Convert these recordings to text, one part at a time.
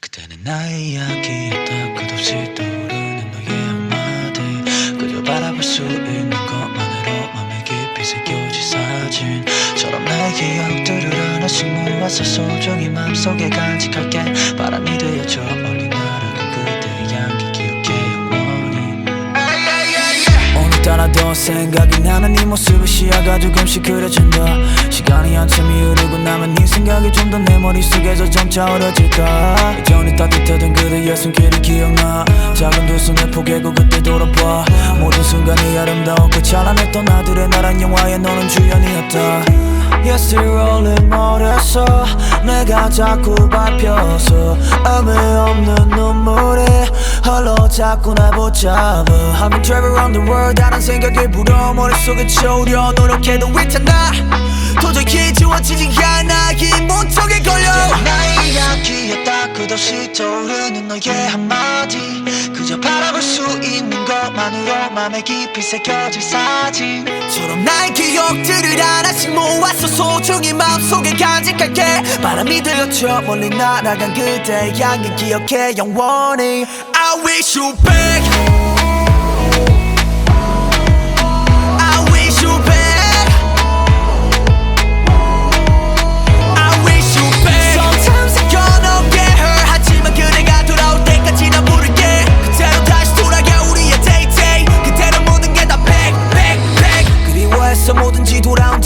그때는 나의 이야기였다. 끝없이 떠오르는 너의 한마디. 그저 바라볼 수 있는 것만으로 맘에 깊이 새겨진 사진처럼 나의 기억들을 하나씩 모아서 소중히 맘속에 간직할게. 바람이 되어져 생각이 나는 네 모습을 시야가 조금씩 그려진다. 시간이 한참이 흐르고 나면 네 생각이 좀 더 내 머릿속에서 점차 어려질까. 여전히 따뜻하던 그대의 손길이 기억나. 작은 두 손에 포개고 그때 돌아봐. 모든 순간이 아름다웠고 찬란했던 나들의 나란 영화에 너는 주연이었다 Yes, you're rolling 머리에서 내가 자꾸 밟혀서 의미 없는 눈물이 흘러 자꾸 날 붙잡아. I've been traveling around the world. 다른 생각에 불어 머릿속에 채우려 노력해도 있잖아 도저히 지워지지 않아 이 문턱에 걸려. 나의 이야기였다. 끝없이 떠오르는 너의 한마디. 그저 바라볼 수 있는 것만으로 맘에 깊이 새겨질 사진처럼 나 의 기억들을 하나씩 모아서 소중히 마음속에 간직할게. 바람이 들어쳐 멀리 날아간 그대의 향기 기억해. 영원히 I wish you back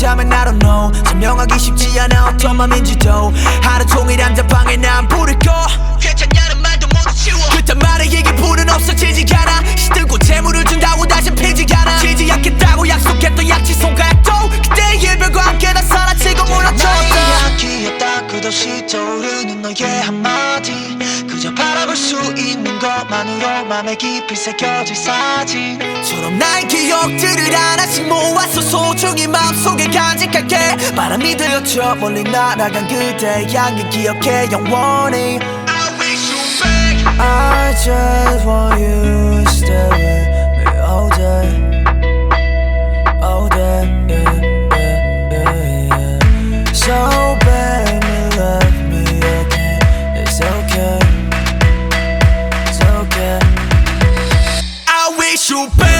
돌아온다면 I don't know. 설명하기 쉽지 않아. 어떤 맘인지도 하루 종일 한자방에 난 부를 거 괜찮냐는 말도 모두 치워. 그딴 말에 얘기 불은 없어지지 않아. 시들고 재물을 준다고 다시 피지 않아. 지지 않겠다고 약속했던 약지 손가락도 그때의 일별과 함께 다 사라지고 무너졌다. 이야기였다 끝없이 떠오르는 너의 한 만으로 맘에 깊이 새겨질 사진처럼 나의 기억들을 하나씩 모아서 소중히 마음속에 간직할게. 바람이 들어쳐 멀리 날아간 그대의 향기 기억해 영원히 o pé.